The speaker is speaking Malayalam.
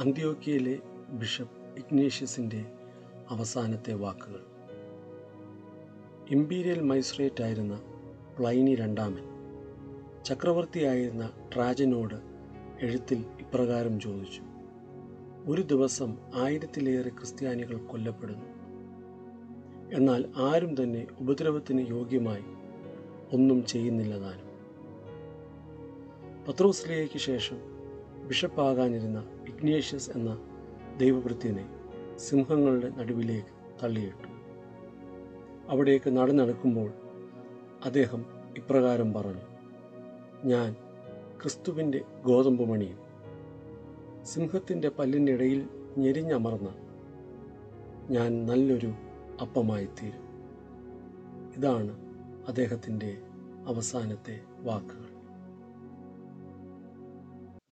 അന്ത്യോക്യയിലെ ബിഷപ്പ് ഇഗ്നേഷ്യസിന്റെ അവസാനത്തെ വാക്കുകൾ. ഇമ്പീരിയൽ മൈസ്രേറ്റ് ആയിരുന്ന പ്ലൈനി രണ്ടാമൻ ചക്രവർത്തിയായിരുന്ന ട്രാജനോട് എഴുത്തിൽ ഇപ്രകാരം ചോദിച്ചു ഒരു ദിവസം ആയിരത്തിലേറെ ക്രിസ്ത്യാനികൾ കൊല്ലപ്പെടുന്നു. എന്നാൽ ആരും തന്നെ ഉപദ്രവത്തിന് യോഗ്യമായി ഒന്നും ചെയ്യുന്നില്ല താനും ശേഷം ബിഷപ്പാകാനിരുന്ന ഇഗ്നേഷ്യസ് എന്ന ദൈവവൃത്തിനെ സിംഹങ്ങളുടെ നടുവിലേക്ക് തള്ളിയിട്ടു. അവിടേക്ക് നടന്നടക്കുമ്പോൾ അദ്ദേഹം ഇപ്രകാരം പറഞ്ഞു ഞാൻ ക്രിസ്തുവിന്റെ ഗോതമ്പ് മണിയും സിംഹത്തിന്റെ പല്ലിന്റെ ഇടയിൽ ഞെരിഞ്ഞമർന്ന ഞാൻ നല്ലൊരു അപ്പമായിത്തീരും. ഇതാണ് അദ്ദേഹത്തിന്റെ അവസാനത്തെ വാക്കുകൾ.